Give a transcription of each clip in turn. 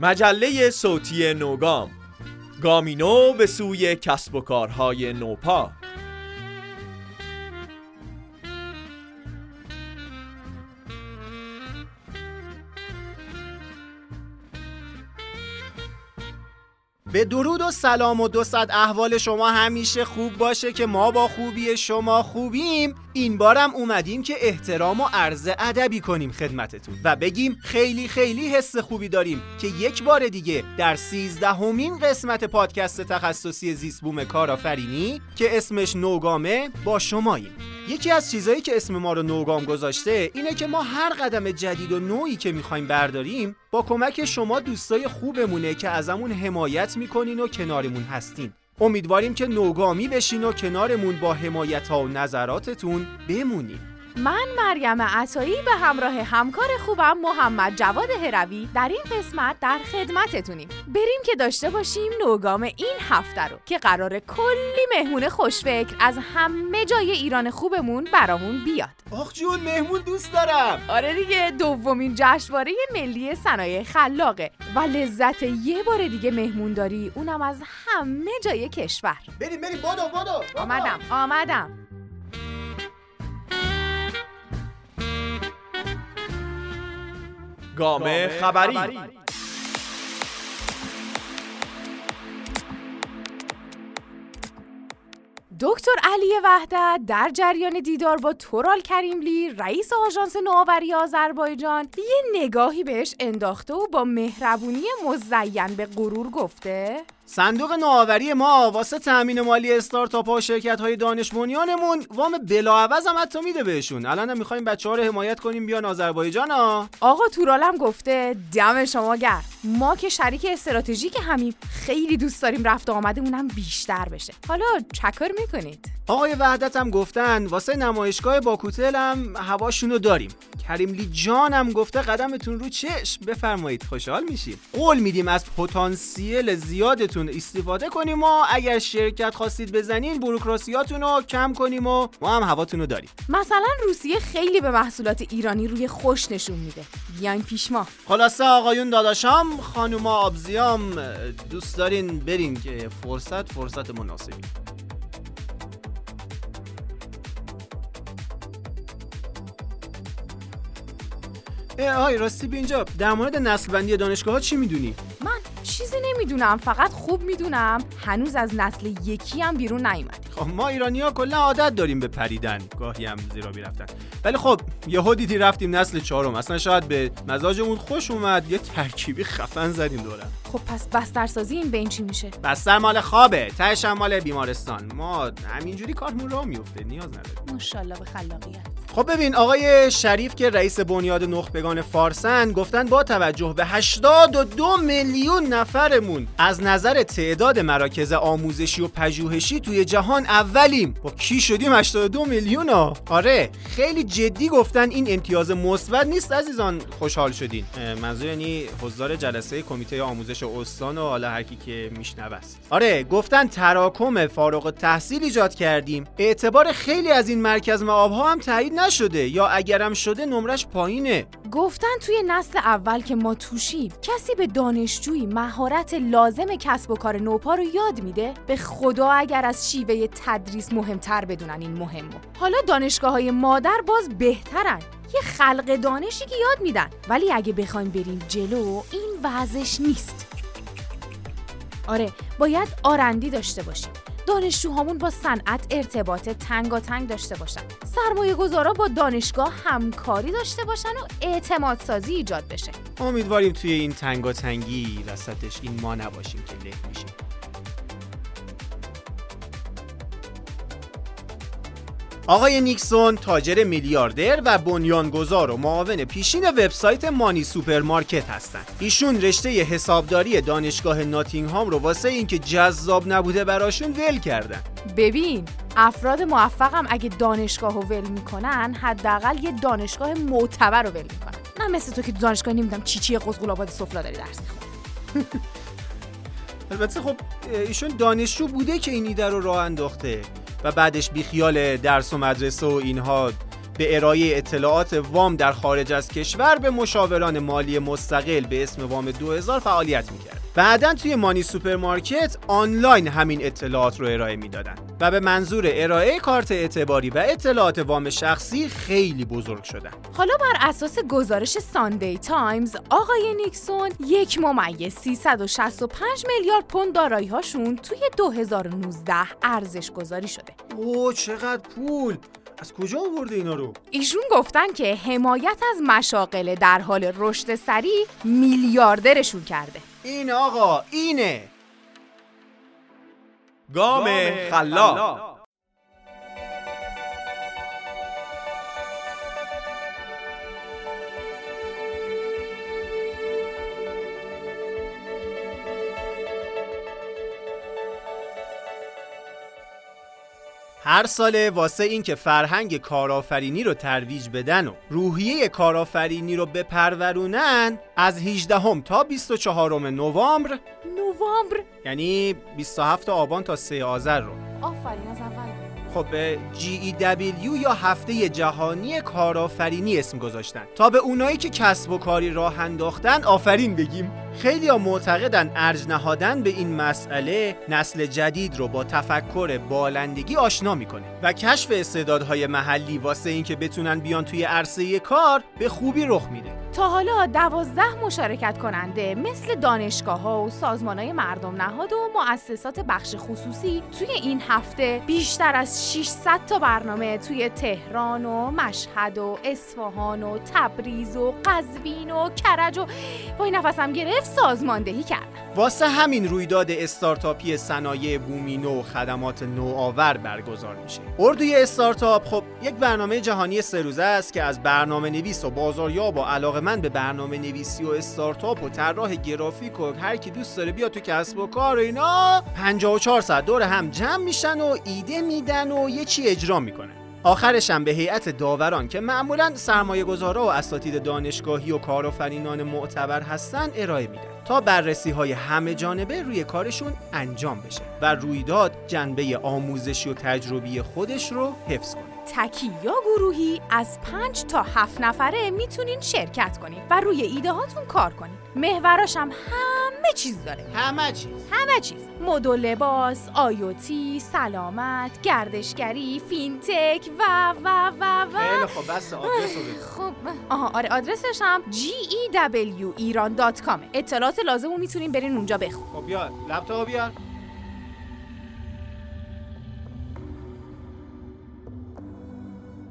مجله صوتی نوگام. گامینو به سوی کسب و کارهای نوپا. به درود و سلام و دو صد احوال شما همیشه خوب باشه که ما با خوبی شما خوبیم. این بارم اومدیم که احترام و عرض ادبی کنیم خدمتتون و بگیم خیلی خیلی حس خوبی داریم که یک بار دیگه در سیزدهمین قسمت پادکست تخصصی زیست بوم کارآفرینی که اسمش نوگامه با شماییم. یکی از چیزهایی که اسم ما رو نوگام گذاشته اینه که ما هر قدم جدید و نوعی که می‌خوایم برداریم با کمک شما دوستای خوبمونه که ازمون حمایت می‌کنین و کنارمون هستین. امیدواریم که نوگامی بشین و کنارمون با حمایت ها و نظراتتون بمونیم من مریم عطایی به همراه همکار خوبم محمد جواد هروی در این قسمت در خدمتتونیم. بریم که داشته باشیم نوگام این هفته رو که قرار کلی مهمون خوشفکر از همه جای ایران خوبمون برامون بیاد. آخ جون مهمون دوست دارم. آره دیگه دومین جشنواره ملی صنایع خلاقه. و لذت یه بار دیگه مهمون داری اونم از همه جای کشور. بریم بریم. بادو بادو آمدم آمدم. گامه خبری. دکتر علی وحدت در جریان دیدار با تورال کریملی رئیس آژانس نوآوری آذربایجان یه نگاهی بهش انداخته و با مهربونی مزین به غرور گفته. صندوق نوآوری ما واسه تامین مالی استارتاپ ها و شرکت های دانش بنیانمون وام بلاعوض هم حتی میده بهشون. الان هم می‌خوایم بچه ها رو حمایت کنیم بیان آذربایجان ها. آقا تورالم گفته دم شما گرم. ما که شریک استراتژیک همیم خیلی دوست داریم رفت و آمدمون هم بیشتر بشه. حالا چکر می‌کنید؟ آقای وحدت هم گفتن واسه نمایشگاه باکوتل هم هواشونو داریم. کریملی جان هم گفته قدمتون رو چشم. بفرمایید خوشحال میشیم. قول میدیم از پتانسیل زیادتون استفاده کنیم و اگر شرکت خواستید بزنین بروکراسیاتون رو کم کنیم و ما هم هواتون رو داریم. مثلا روسیه خیلی به محصولات ایرانی روی خوش نشون میده. بیاین پیش ما. خلاصه آقایون داداشام خانوما آبزیام دوست دارین برین که فرصت فرصت مناسبی. آهای راستی بیا اینجا در مورد نسل بندی دانشگاه ها چی می‌دونی؟ من چیزی نمی‌دونم فقط خوب می‌دونم. هنوز از نسل یکی هم بیرون نیومد خب ما ایرانی ها کلا عادت داریم به پریدن. گاهی هم زیرا رفتن ولی خب یهو دیدی رفتیم نسل چهارم. اصلا شاید به مزاجمون خوش اومد. یه ترکیبی خفن زدیم دورم خب پس بسترسازی این بین چی میشه؟ بستر مال خوابه. تهش مال بیمارستان. ما همینجوری کارمون راه میفته نیاز نداریم. ماشاءالله به خلاقیت. خب ببین آقای شریف که رئیس بنیاد نخبگان فارسن گفتن با توجه به 82 میلیون نفرمون از نظر تعداد مراکز آموزشی و پژوهشی توی جهان اولیم. با کی شدیم؟ 82 میلیون ها. آره خیلی جدی گفتن این امتیاز مثبت نیست عزیزان. خوشحال شدین. منظور یعنی حضار جلسه کمیته آموزش استان و حالا هر کی که میشنوه است آره گفتن تراکم فارغ التحصیل ایجاد کردیم. اعتبار خیلی از این مرکز معابها هم تایید نشده یا اگرم شده نمرش پایینه. گفتن توی نسل اول که ما توشیم کسی به دانشجویی مهارت لازم کسب و کار نوپا رو یاد میده؟ به خدا اگر از شیوه تدریس مهمتر بدونن این مهمو حالا دانشگاه های مادر باز بهترن. یه خلق دانشی که یاد میدن. ولی اگه بخوایم بریم جلو این وضعش نیست. آره باید آرندی داشته باشیم. دانشجوهامون با صنعت ارتباط تنگاتنگ داشته باشن. سرمایه گذارا با دانشگاه همکاری داشته باشن و اعتماد سازی ایجاد بشه. امیدواریم توی این تنگاتنگی وسطش این ما نباشیم که له میشیم. آقای نیکسون تاجر میلیاردر و بنیانگذار و معاون پیشین وبسایت MoneySuperMarket هستند. ایشون رشته حسابداری دانشگاه ناتینگهام رو واسه اینکه جذاب نبوده براشون ول کردن. ببین افراد موفقم اگه دانشگاه رو ول می‌کنن حداقل یه دانشگاه معتبر رو ول می‌کنن نه مثل تو که تو دانشگاه نمی‌دونم چی چی قزقول آباد سفلا داری درس البته خب ایشون دانشجو بوده که این ایده رو راه انداخته و بعدش بیخیال درس و مدرسه و اینها به ارائه اطلاعات وام در خارج از کشور به مشاوران مالی مستقل به اسم وام 2000 فعالیت می‌کرد. بعدا توی MoneySuperMarket آنلاین همین اطلاعات رو ارائه می‌دادن و به منظور ارائه کارت اعتباری و اطلاعات وام شخصی خیلی بزرگ شدن. حالا بر اساس گزارش Sunday Times آقای نیکسون یک ممیز 365 میلیارد پوند دارایی هاشون توی 2019 ارزش گذاری شده. اوه چقدر پول! از کجا آورده اینا رو؟ ایشون گفتن که حمایت از مشاغل در حال رشد سریع میلیاردرشون کرده. این آقا اینه. گام خلاق. هر ساله واسه این که فرهنگ کارآفرینی رو ترویج بدن و روحیه کارآفرینی رو بپرورونن از 18 هم تا 24 نوامبر نوامبر؟ یعنی 27 آبان تا 3 آذر رو. آفرین از اول. خب به GEW یا هفته جهانی کارآفرینی اسم گذاشتن. تا به اونایی که کسب و کاری راه انداختن آفرین بگیم. خیلی معتقدن ارج نهادن به این مسئله نسل جدید رو با تفکر بالندگی آشنا می‌کنه و کشف استعدادهای محلی واسه اینکه بتونن بیان توی عرصه کار به خوبی رخ میده. تا حالا دوازده مشارکت کننده مثل دانشگاه ها و سازمان های مردم نهاد و مؤسسات بخش خصوصی توی این هفته بیشتر از 600 تا برنامه توی تهران و مشهد و اصفهان و تبریز و قزوین و کرج و وای نفسم گرفت سازماندهی کردن واسه همین رویداد استارتاپی صنایع بومی نو و خدمات نوآور برگزار میشه. اردوی استارتاپ خب یک برنامه جهانی سه روزه است که از برنامه نویس و بازاریاب و علاقمند به برنامه نویسی و استارتاپ و طراح گرافیک و هر کی دوست داره بیا تو کسب و کار و اینا 54 ساعت دور هم جمع میشن و ایده میدن و یه چی اجرا می‌کنن. آخرش هم به هیئت داوران که معمولا سرمایه گذارا و اساتید دانشگاهی و کارآفرینان معتبر هستن ارائه میدن تا بررسی های همه جانبه روی کارشون انجام بشه و رویداد جنبه آموزشی و تجربی خودش رو حفظ کنه تکی یا گروهی از پنج تا هفت نفره می‌تونین شرکت کنین و روی ایده هاتون کار کنین. محوراش هم همه چیز داره. همه چیز. همه چیز. مد و لباس، آیوتی، سلامت، گردشگری، فینتک و و و و. خیلی خب بس آدرس خب. آها آره آدرسش هم gewiran.com اطلاعات لازم رو می‌تونین برین اونجا بخون. خب بیار. لپتاپ بیار.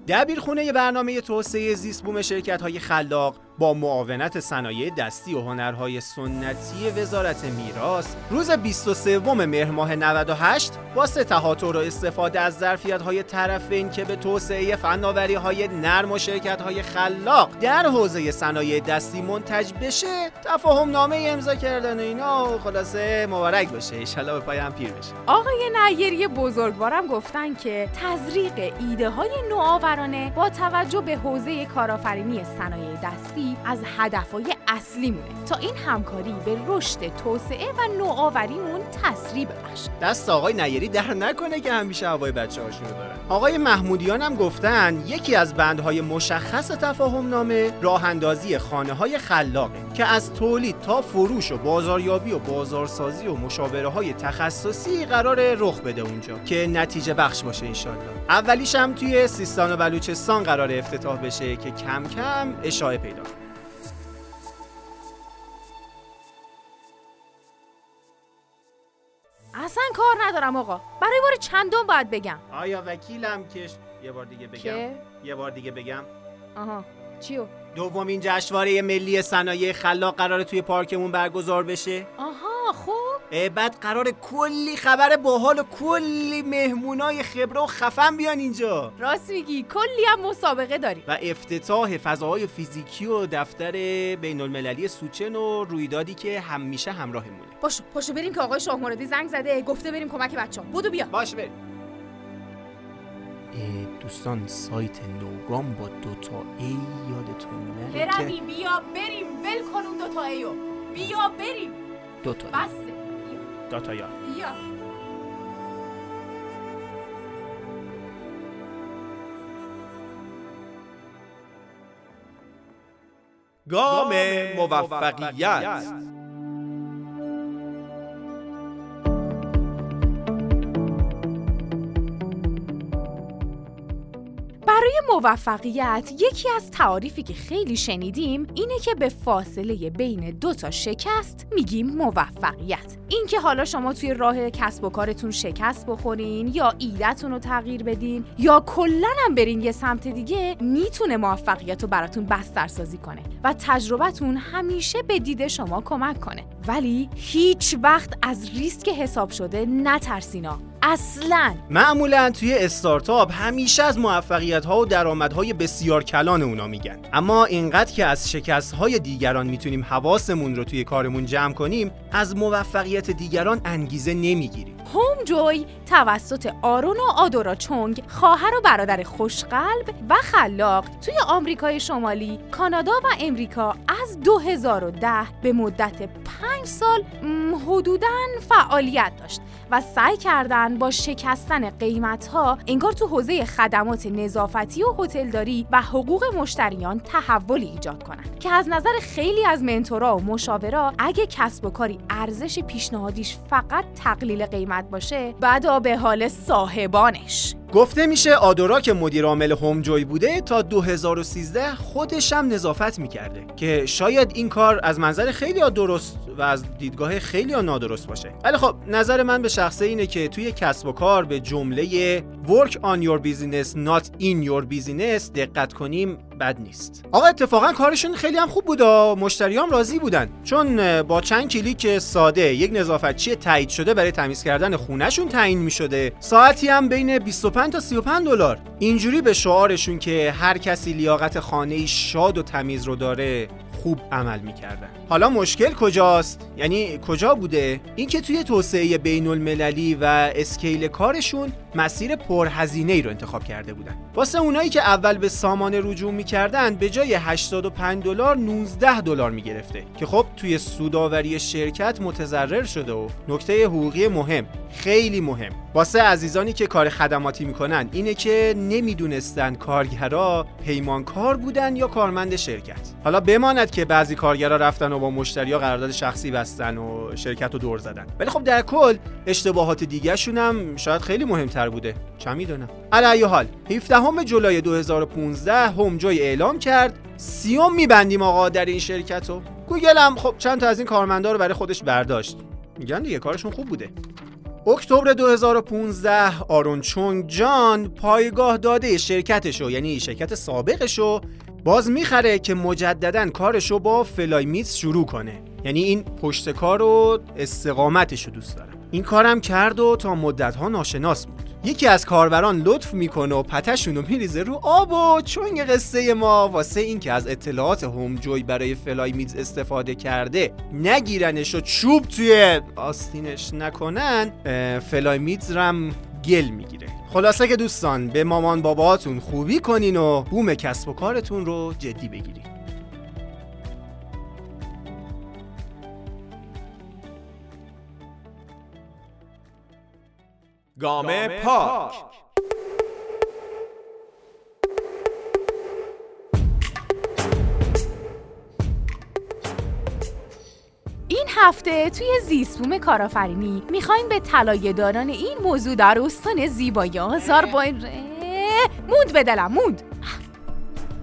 دبیرخونه برنامه توسعه زیست بوم شرکت های خلاق با معاونت صنایع دستی و هنرهای سنتی وزارت میراث روز 23 مهر ماه 98 با تهاتر و استفاده از ظرفیت های طرفین که به توسعه فناوری های نرم و شرکت های خلاق در حوزه صنایع دستی منتج بشه تفاهم نامه امضا کردن اینا خلاصه مبارک باشه ان به پای هم پیر بشه. آقای نیری بزرگوارم گفتن که تزریق ایده های نوآورانه با توجه به حوزه کارآفرینی صنایع دستی از هدفهای اصلی مونه تا این همکاری به رشد توسعه و نوآوریمون تسریع ببخشه. دست آقای نیری در نکنه که همیشه هوای بچه هاشونو دارن. آقای محمودیان هم گفتن یکی از بندهای مشخص تفاهم نامه راه اندازی خانه های خلاقه. که از تولید تا فروش و بازاریابی و بازارسازی و مشاوره های تخصصی قرار رخ بده اونجا که نتیجه بخش باشه انشالله اولیش هم توی سیستان و بلوچستان قرار افتتاح بشه که کم کم اشاعه پیدا کنه. اصلا کار ندارم آقا. برای بار چندم باید بگم. آیا وکیلم که یه بار دیگه بگم. که؟ یه بار دیگه بگم. آها. چیو؟ دومین جشنواره ملی صنایع خلاق قراره توی پارکمون برگزار بشه. آها خوب. بعد قرار کلی خبر باحال و کلی مهمونای خبره و خفن بیان اینجا. راست میگی کلی هم مسابقه داری و افتتاح فضاهای فیزیکی و دفتر بین المللی سوچن و رویدادی که همیشه همراهمونه. باشو پاشو بریم که آقای شاه زنگ زده گفته بریم کمک بچه ها بودو بیا. باش بریم. دوستان سایت نوگام با دوتا ای یادتون نره که بیا بریم ول کن اون دوتا ایو بیا بریم. دوتا بسته. دوتا یا. بیا. گام موفقیت. موفقیت یکی از تعاریفی که خیلی شنیدیم اینه که به فاصله بین دو تا شکست میگیم موفقیت. اینکه حالا شما توی راه کسب و کارتون شکست بخورین یا ایدهتون رو تغییر بدین یا کلا هم برین یه سمت دیگه می‌تونه موفقیت رو براتون بسترسازی کنه و تجربتون همیشه به دید شما کمک کنه. ولی هیچ وقت از ریسک حساب شده نترسینا. اصلا. معمولا توی استارتاپ همیشه از موفقیت ها و درآمدهای بسیار کلان اونا میگن. اما اینقدر که از شکست های دیگران می‌تونیم حواسمون رو توی کارمون جمع کنیم از موفقیت دیگران انگیزه نمی‌گیریم. هوم جوی توسط آرون و آدورا چونگ خواهر و برادر خوشقلب و خلاق توی آمریکای شمالی، کانادا و امریکا از 2010 به مدت 5 سال حدوداً فعالیت داشت و سعی کردن با شکستن قیمت ها انگار تو حوزه خدمات نظافتی و هتلداری و حقوق مشتریان تحولی ایجاد کنند که از نظر خیلی از منتورا و مشاورا اگه کسب و کاری ارزش پیشنهادیش فقط تقلیل قیمت باشه به حال صاحبانش. گفته میشه آدورا که مدیر عامل هوم جوی بوده تا 2013 خودش هم نظافت می‌کرده که شاید این کار از منظر خیلی ها درست و از دیدگاه خیلی ها نادرست باشه. ولی خب نظر من به شخصه اینه که توی کسب و کار به جمله work on your business not in your business دقت کنیم بد نیست. آقا اتفاقا کارشون خیلی هم خوب بودا مشتریام راضی بودن. چون با چند کلیک ساده یک نظافتچی تایید شده برای تمیز کردن خونهشون تعیین می شده ساعتی هم بین 25 تا 35 دلار. اینجوری به شعارشون که هر کسی لیاقت خانه شاد و تمیز رو داره خوب عمل می‌کردن. حالا مشکل کجاست؟ یعنی کجا بوده؟ اینکه توی توسعه بین المللی و اسکیل کارشون مسیر پرهزینه ای رو انتخاب کرده بودن. واسه اونایی که اول به سامان رجوع می‌کردن به جای 85 دلار 19 دلار می‌گرفته. که خب توی سوداوری شرکت متضرر شده و نکته حقوقی مهم خیلی مهم. واسه عزیزانی که کار خدماتی می‌کنن اینه که نمی‌دونستن کارگرا پیمانکار بودن یا کارمند شرکت. حالا بماند که بعضی کارگرا رفتن و با مشتریا قرارداد شخصی بستن و شرکت رو دور زدن. ولی خب در کل اشتباهات دیگه هم شاید خیلی مهمتر بوده. چه می‌دونم علی‌ای‌حال 17 جولای 2015 Homejoy اعلام کرد سی و یکم میبندیم آقا در این شرکت رو گوگل هم خب چند تا از این کارمندا رو برای خودش برداشت. میگن دیگه کارشون خوب بوده. اکتبر 2015 آرون چونگ جان پایگاه داده شرکتشو یعنی شرکت سابقشو باز می‌خره که مجددا کارشو با فلای میتس شروع کنه. یعنی این پشت کار و استقامتشو دوست دارم. این کارم کرد و تا مدت ها ناشناس بود. یکی از کاربران لطف می‌کنه و پتشونو میریزه رو آب و چون قصه ما. واسه این که از اطلاعات هوم جوی برای فلای میز استفاده کرده نگیرنش و چوب توی آستینش نکنن فلای میز رم گل می‌گیره. خلاصه که دوستان به مامان باباتون خوبی کنین و بوم کسب و کارتون رو جدی بگیرین. گام پاک. این هفته توی زیستبوم کارآفرینی می‌خوایم به طلایه داران این موضوع در استان زیبایی آذربایجان موند به دلم موند.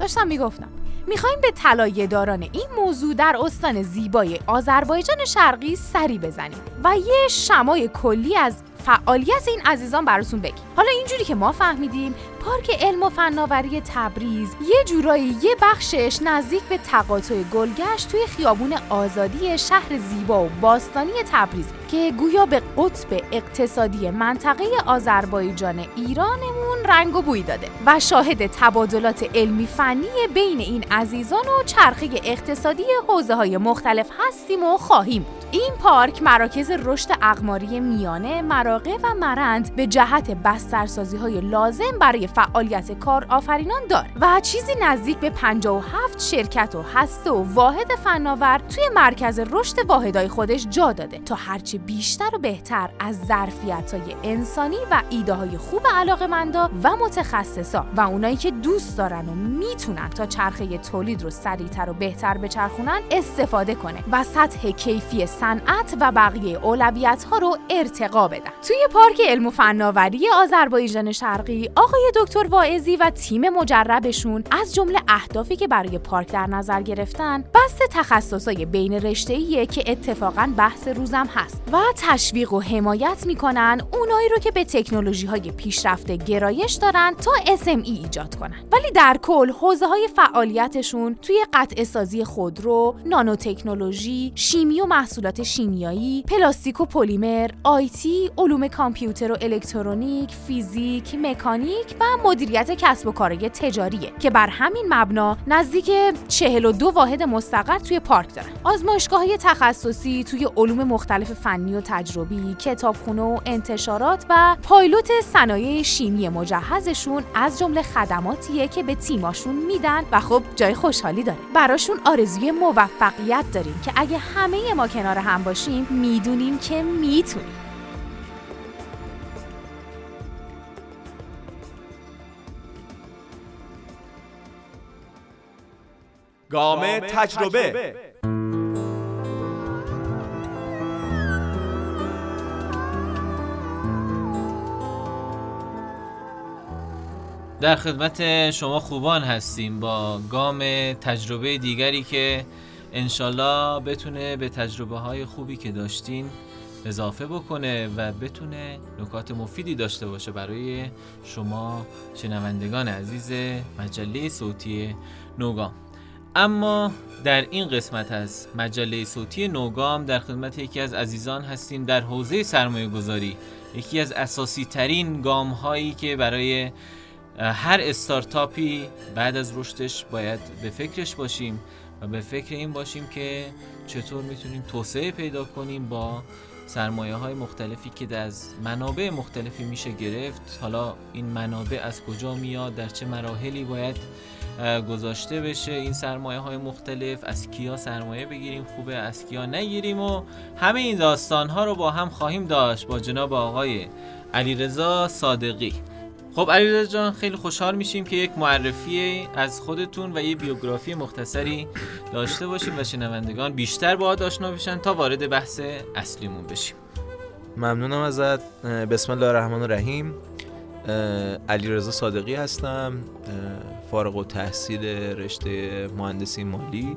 داشتم می‌گفتم. می‌خوایم به طلایه داران این موضوع در استان زیبای آذربایجان شرقی سری بزنیم و یه شمای کلی از فعالیت این عزیزان براتون بگیم. حالا اینجوری که ما فهمیدیم پارک علم و فناوری تبریز یه جورایی یه بخشش نزدیک به تقاطع گلگشت توی خیابون آزادی شهر زیبا و باستانی تبریز که گویا به قطب اقتصادی منطقه آذربایجان ایرانمون رنگ و بوی داده و شاهد تبادلات علمی فنی بین این عزیزان و چرخه اقتصادی حوزه های مختلف هستیم و خواهیم بود. این پارک مراکز رشد اقماری میانه مراقع و مرند به جهت بسترسازی های لازم برای فعالیت کار آفرینان دار و چیزی نزدیک به 57 شرکت و هسته و واحد فناور توی مرکز رشد واحدهای خودش جا داده تا هرچه بیشتر و بهتر از ظرفیت های انسانی و ایده های خوب علاقمندا و متخصصا و اونایی که دوست دارن و می‌تونن تا چرخه تولید رو سریعتر و بهتر بچرخونن استفاده کنه و سطح کیفی صنعت و بقیه اولویت ها رو ارتقا بدن. توی پارک علم و فناوری آذربایجان شرقی آقای دکتر واعظی و تیم مجربشون از جمله اهدافی که برای پارک در نظر گرفتن بسط تخصصای بین رشته‌ایه که اتفاقا بحث روزم هست و تشویق و حمایت می‌کنن اونایی رو که به تکنولوژی های پیشرفته گرایش دارن تا SME ایجاد کنن ولی در کل حوزه های فعالیتشون توی قطعه سازی خودرو، نانو تکنولوژی، شیمی و محصولات شیمیایی، پلاستیک و پلیمر، IT، علوم کامپیوتر و الکترونیک، فیزیک، مکانیک و مدیریت کسب و کارهای تجاریه که بر همین مبنا نزدیک 42 واحد مستقر توی پارک دارن. آزمایشگاه تخصصی توی علوم مختلف فنی و تجربی، کتابخونه و انتشارات و پایلوت صنایع شیمی مجهزشون از جمله خدماتیه که به تیماشون میدن و خب جای خوشحالی داره. براشون آرزوی موفقیت داریم که اگه همه ما کنار هم باشیم می‌دونیم که می‌تونیم. گام تجربه در خدمت شما خوبان هستیم با گام تجربه دیگری که انشالله بتونه به تجربه های خوبی که داشتین اضافه بکنه و بتونه نکات مفیدی داشته باشه برای شما شنوندگان عزیز مجله صوتی نوگام. اما در این قسمت از مجله صوتی نوگام در خدمت یکی از عزیزان هستیم در حوزه سرمایه گذاری یکی از اساسی ترین گام هایی که برای هر استارتاپی بعد از رشدش باید به فکرش باشیم و به فکر این باشیم که چطور می‌تونیم توسعه پیدا کنیم با سرمایه های مختلفی که از منابع مختلفی میشه گرفت. حالا این منابع از کجا میاد؟ در چه مراحلی باید گذاشته بشه؟ این سرمایه های مختلف از کیا سرمایه بگیریم؟ خوبه؟ از کیا نگیریم؟ و همه این داستان ها رو با هم خواهیم داشت با جناب آقای علیرضا صادقی. خب علیرضا جان خیلی خوشحال میشیم که یک معرفی از خودتون و یه بیوگرافی مختصری داشته باشیم و شنوندگان بیشتر با آشنا بشن تا وارد بحث اصلیمون بشیم. ممنونم ازت. بسم الله الرحمن الرحیم. علیرضا صادقی هستم فارغ و تحصیل رشته مهندسی مالی.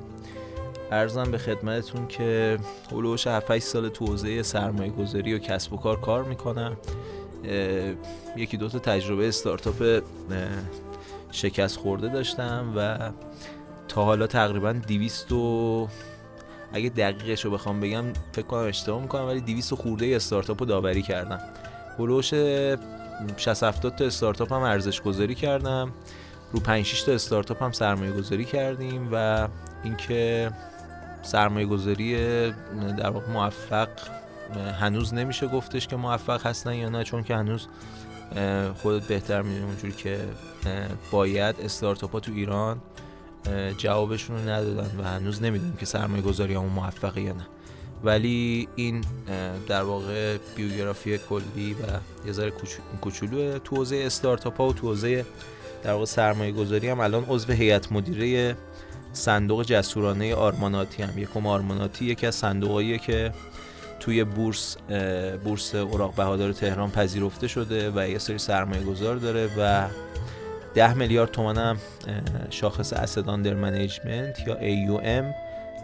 ارزم به خدمتتون که هلوش 7 سال تو حوزه سرمایه گذاری و کسب و کار کار می‌کنم. یکی دو تا تجربه استارتاپ شکست خورده داشتم و تا حالا تقریبا 200 و اگه دقیقش رو بخوام بگم فکر کنم اشتباه می‌کنم ولی 200 خورده استارتاپ رو داوری کردم. هلوش 60 70 تا استارتاپ هم ارزش گذاری کردم. رو 5 6 تا استارتاپ هم سرمایه گذاری کردیم و اینکه سرمایه گذاری در واقع موفق هنوز نمیشه گفتش که موفق هستن یا نه چون که هنوز خودت بهتر می‌دونی اونجوری که باید استارتاپ ها تو ایران جوابشون رو ندادن و هنوز نمی‌دونیم که سرمایه گذاری همون موفقه یا نه. ولی این در واقع بیوگرافی کلی و یه ذره کوچولو تو حوزه استارتاپ ها و تو حوزه در واقع سرمایه گذاری هم الان عضو هیئت مدیره صندوق جسورانه آرماناتی هم. یکم آرماناتی یکی از صندوقاییه که توی بورس بورس اوراق بهادار تهران پذیرفته شده و یه سری سرمایه گذار داره و ده میلیارد تومن هم شاخص اسدان در منیجمنت یا AUM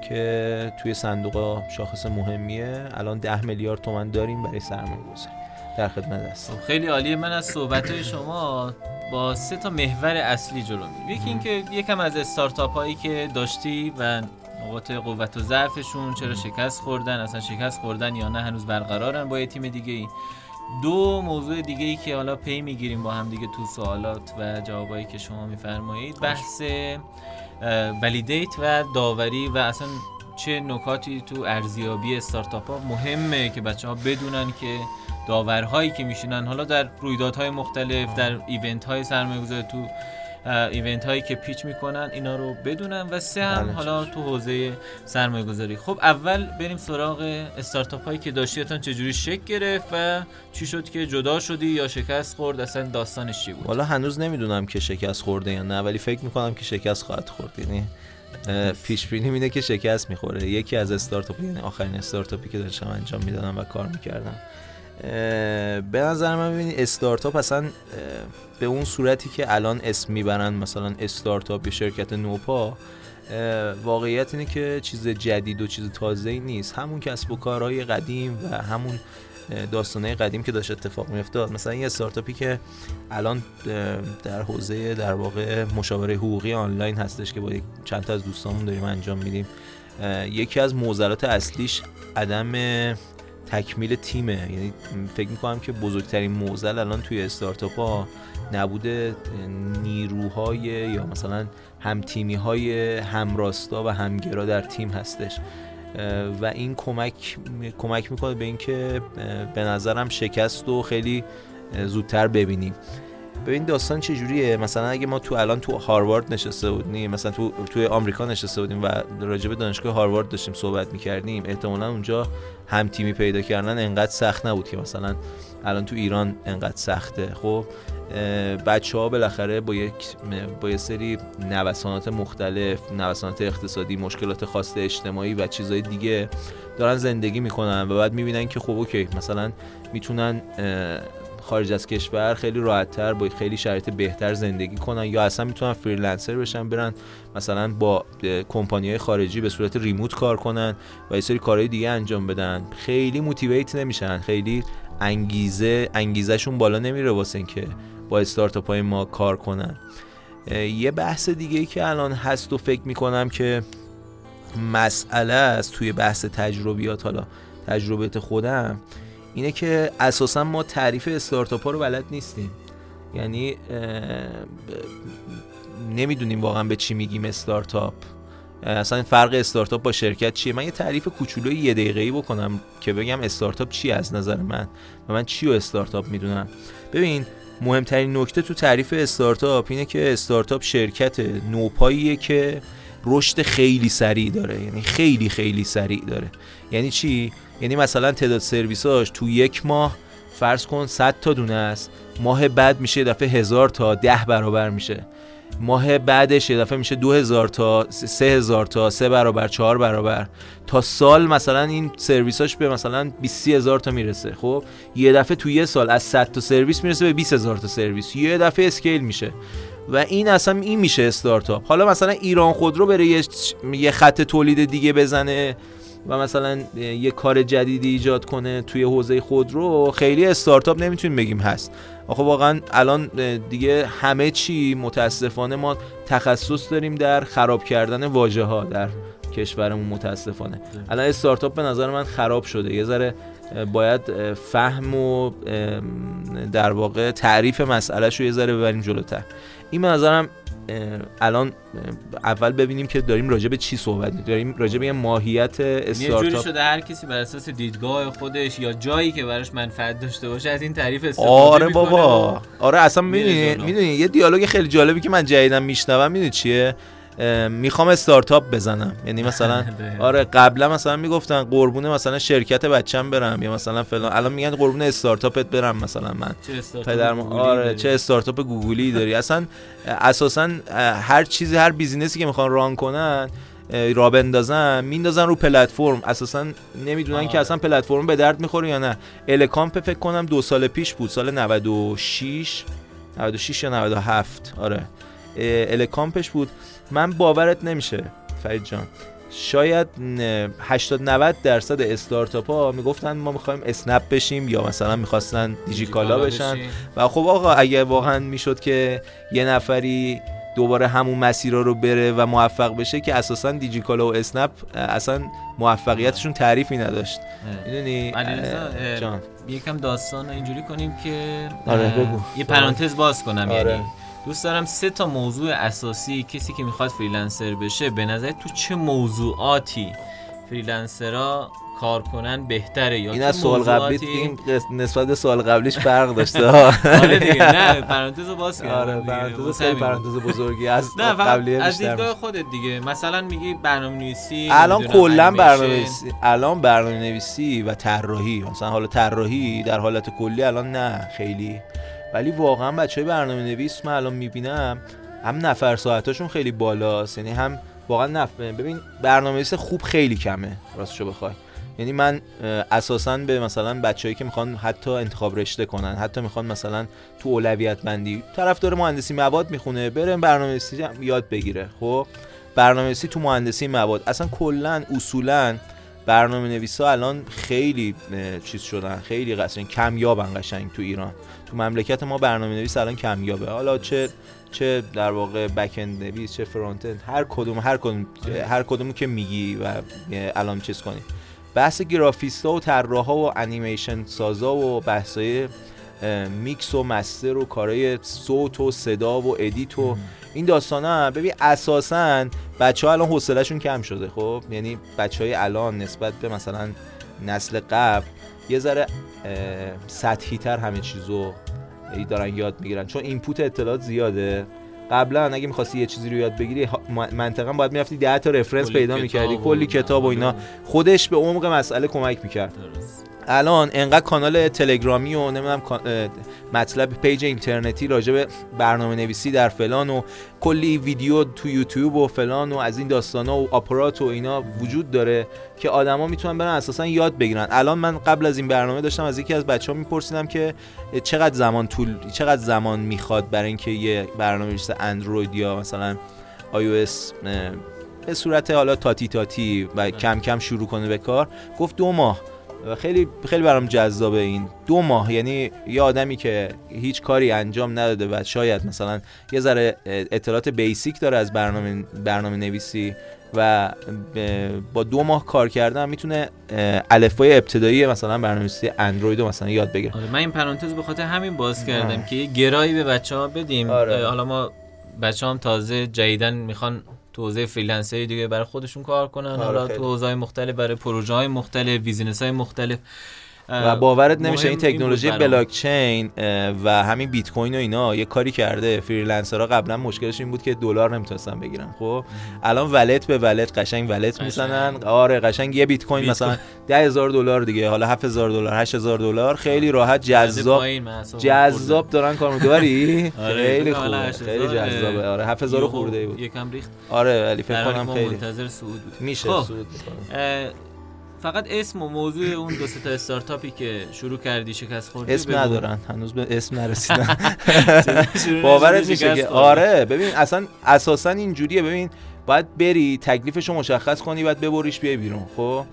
که توی صندوق شاخص مهمیه. الان ده میلیارد تومن داریم برای سرمایه گذاری در خدمت هستم خب، خیلی عالیه. من از صحبت شما با سه تا محور اصلی جلو میرم. یکی اینکه یکم از استارتاپ هایی که داشتی و نقاط قوت و ضعفشون چرا شکست خوردن اصلا شکست خوردن یا نه هنوز برقرارن با یه تیم دیگه ای دو موضوع دیگه ای که حالا پی می‌گیریم با هم دیگه تو سوالات و جوابایی که شما میفرمایید. بحث ولیدیت و داوری و اصلا چه نکاتی تو ارزیابی استارتاپ ها مهمه که بچه ها بدونن که داورهایی که میشینن حالا در رویدادهای مختلف در ایونت های سرمایه تو ایونت هایی که پیچ می‌کنن اینا رو بدونن و سه هم بله، حالا تو حوزه سرمایه گذاری خب اول بریم سراغ استارتاپ هایی که داشتیتون چجوری شکل گرفت و چی شد که جدا شدی یا شکست خورد؟ اصلا داستانش چی بود؟ حالا هنوز نمی‌دونم که شکست خورده یا نه ولی فکر می‌کنم که شکست خواهد خورد. یعنی پیش بینی اینه که شکست می‌خوره. یکی از استارتاپ یعنی آخرین استارتاپی که داشتم انجام می‌دادم و کار می‌کردم. به نظر من ببینید استارتاپ اصلا به اون صورتی که الان اسم می‌برن مثلا استارتاپ یا شرکت نوپا واقعیت اینه که چیز جدید و چیز تازه نیست. همون کسب و کارهای قدیم و همون داستانه قدیم که داشت اتفاق میافتاد. مثلا یه استارتاپی که الان در حوزه در واقع مشاوره حقوقی آنلاین هستش که با چند تا از دوستامون داریم انجام میدیم. یکی از معضلات اصلیش عدم تکمیل تیمه. یعنی فکر می‌کنم که بزرگترین معضل الان توی استارتاپ ها نبود نیروهای یا مثلا هم تیمی های همراستا و همگرا در تیم هستش. و این کمک کمک می‌کنه به اینکه به نظرم شکست رو خیلی زودتر ببینیم. ببین داستان چجوریه مثلا اگه ما تو الان تو هاروارد نشسته بودیم مثلا تو توی آمریکا نشسته بودیم و راجع به دانشگاه هاروارد داشتیم صحبت می‌کردیم احتمالا اونجا هم تیمی پیدا کردن انقدر سخت نبود که مثلا الان تو ایران انقدر سخته. خب بچه ها بالاخره با یک با یه سری نوسانات مختلف نوسانات اقتصادی مشکلات خاص اجتماعی و چیزهای دیگه دارن زندگی می‌کنن و بعد می‌بینن که خب okay مثلا می‌تونن خارج از کشور خیلی راحتتر با خیلی شرایط بهتر زندگی کنن یا اصلا می‌تونن freelancer بشن برن مثلا با کمپانی های خارجی به صورت remote کار کنن و یه سری کارهای دیگه انجام بدن. خیلی motivate نمیشن خیلی انگیزه انگیزهشون بالا نمیره واسه اینکه با استارتاپ های ما کار کنن. یه بحث دیگه ای که الان هست و فکر می‌کنم که مسئله است توی بحث تجربیات حالا تجربیات خودم اینه که اساسا ما تعریف استارتاپ ها رو بلد نیستیم. یعنی نمی‌دونیم واقعا به چی میگیم استارتاپ. اصلا فرق استارتاپ با شرکت چیه؟ من یه تعریف کوچولوی یه دقیقه‌ای بکنم که بگم استارتاپ چی از نظر من و من چی رو استارتاپ می‌دونم. ببین مهمترین نکته تو تعریف استارتاپ اینه که استارتاپ شرکت نوپاییه که رشد خیلی سریع داره. یعنی خیلی خیلی سریع داره. یعنی چی؟ یعنی مثلا تعداد سرویساش تو یک ماه فرض کن 100 تا دونه است. ماه بعد میشه دفعه هزار تا ده برابر میشه. ماه بعدش یه دفعه میشه 2000 تا 3000 تا سه برابر چهار برابر. تا سال مثلا این سرویساش به مثلا 20 هزار تا می‌رسه خب؟ یه دفعه تو یه سال از 100 تا سرویس می‌رسه به 20 هزار تا سرویس. یه دفعه اسکیل میشه. و این اصلا این میشه استارتاپ. حالا مثلا ایران خودرو بره یه خط تولید دیگه بزنه. و مثلا یه کار جدیدی ایجاد کنه توی حوزه خودرو خیلی استارتاپ نمی‌تونیم بگیم هست. آخه واقعا الان دیگه همه چی متاسفانه ما تخصص داریم در خراب کردن واژه ها در کشورمون متاسفانه. الان استارتاپ به نظر من خراب شده. یه ذره باید فهم و در واقع تعریف مسئلهش رو یه ذره ببریم جلوتر. این به نظرم الان اول ببینیم که داریم راجع به چی صحبت می‌کنیم. داریم راجع به ماهیت استارتاپ یه جوری شده هر کسی بر اساس دیدگاه خودش یا جایی که براش منفعت داشته باشه از این تعریف استفاده آره بابا. آره اصلا می‌دونی. می‌دونی یه دیالوگ خیلی جالبی که من جدیدا میشنوم می‌دونی چیه؟ می‌خوام استارتاپ بزنم. یعنی مثلا دقیقاً. آره قبلا مثلا می‌گفتن قربون مثلا شرکت بچم برم یا مثلا فلان. الان میگن قربون استارتاپت برم مثلا من. چه استارتاپ پدر گوگولی آره داری؟ چه استارتاپ گوگولی داری؟ اصلا اساسا هر چیزی هر business ی که می‌خوان run کنن راه بندازن میندازن رو پلتفرم. اساسا نمی‌دونن که آره. اصلا پلتفرم به درد می‌خوره یا نه. الکامپ فکر کنم دو سال پیش بود سال 96 96 یا 97 آره. الکامپش بود. من باورت نمیشه فرید جان. شاید نه- 80 90 درصد استارتاپ ها می‌گفتن ما می‌خوایم اسنپ بشیم یا مثلا می‌خواستن دیجیکالا بشن. و خب آقا اگه واقعا می‌شد که یه نفری دوباره همون مسیرها رو بره و موفق بشه که اساسا دیجیکالا و اسنپ اصلا موفقیتشون تعریفی نداشت. می‌دونی؟ یکم داستان رو اینجوری کنیم که آره، بگو. یه پرانتز باز کنم آره. یعنی دوست دارم سه تا موضوع اساسی کسی که می‌خواد freelancer بشه به نظر تو چه موضوعاتی freelancer ها کار کنن بهتره یا این از سوال قبلی این نسبت به سوال قبلیش فرق داشته آره دیگه نه پرانتز باز آره. پرانتز. پرانتز بزرگی از نه قبلیه از دیدگاه خودت دیگه مثلا میگی برنامه نویسی الان کلا انیمیشن. برنامه نویسی الان برنامه نویسی و طراحی مثلا حالا طراحی در حالت کلی الان نه خیلی ولی واقعا بچه برنامه نویس من الان می‌بینم هم نفر ساعتاشون خیلی بالاست یعنی هم واقعا نف... ببین برنامه نویس خوب خیلی کمه راستشو بخوای. یعنی من اساسا به مثلا بچههایی که می‌خوان حتی انتخاب رشته کنن حتی می‌خوان مثلا تو اولویت بندی طرفدار مهندسی مواد می‌خونه بره برنامه نویسی هم یاد بگیره. خب؟ برنامه‌نویسی تو مهندسی مواد. اصلا کلا اصولا برنامه نویسا الان خیلی چیز شدن خیلی قشنگ کمیابن قشنگ تو ایران. تو مملکت ما برنامه نویس الان کمیابه. حالا چه چه در واقع backend نویس چه frontend هر کدوم هر کدوم هر کدومو که میگی و الان چیز کنی. بحث گرافیستا و طراحا و انیمیشن سازا و بحثای میکس و master و کارهای صوت و صدا و edit و این داستانه هم ببین اساسا بچه ها الان حوصلهشون کم شده خب؟ یعنی بچه های الان نسبت به مثلا نسل قبل یه ذره سطحی تر همه چیزو دارن یاد می‌گیرن. چون اینپوت اطلاعات زیاده. قبلا اگه می‌خواستی یه چیزی رو یاد بگیری منطقا باید می‌رفتی 10 تا رفرنس پیدا می‌کردی. کلی کتاب و اینا. مقاله. خودش به عمق مسئله کمک می‌کرد. درست. الان انقدر کانال تلگرامی و نمی‌دونم مطلب page اینترنتی راجع به برنامه نویسی در فلان و کلی ویدیو تو یوتیوب و فلان و از این داستانا و آپارات و اینا وجود داره که آدما می‌تونن برن اساسا یاد بگیرن. الان من قبل از این برنامه داشتم از یکی از بچه ها میپرسیدم که چقدر زمان طول چقدر زمان می‌خواد برای اینکه یه برنامه نویس اندروید یا مثلا iOS به صورت حالا تاتی تاتی و کم کم شروع کنه به کار. گفت دو ماه. و خیلی خیلی برام جذابه این دو ماه یعنی یه آدمی که هیچ کاری انجام نداده و شاید مثلا یه ذره اطلاعات بیسیک داره از برنامه برنامه نویسی و با دو ماه کار کردن می‌تونه الفبای ابتدایی مثلا برنامه‌نویسی اندروید رو مثلا یاد بگیره آره من این پرانتز به خاطر همین باز کردم آه. که یه گرایی به بچه ها بدیم آره. حالا ما بچه هم تازه جدیدن می‌خوان تو حوزه freelancer ی دیگه برای خودشون کار کنن آره، حالا. تو حوزه مختلف برای پروژه های مختلف business های مختلف و باورت نمیشه این تکنولوژی. بلاک چین و همین بیت کوین و اینا یه کاری کرده. freelancer ها قبلا مشکلش این بود که دلار نمی‌تونستن بگیرن. خب الان wallet به wallet قشنگ wallet. می‌زنن. آره قشنگ یه بیت کوین مثلا 10000 دلار دیگه حالا 7000 دلار 8000 دلار خیلی راحت جذاب جذاب دارن کار. داری آره، خیلی 8000 خیلی جذابه. آره 7000 یهو خورده بود. یکم ریخت. آره ولی فکر کنم خیلی. منتظر صعود بود میشه خب، می‌کنه. اه، فقط اسم و موضوع اون دو تا استارتاپی که شروع کردی شکست خوردی اسم. ندارن. هنوز به اسم نرسیدن. باورت میشه که. آره ببین اصلا اساسا اینجوریه. ببین باید بری تکلیفش رو مشخص کنی بعد ببریش بیای بیرون. خب؟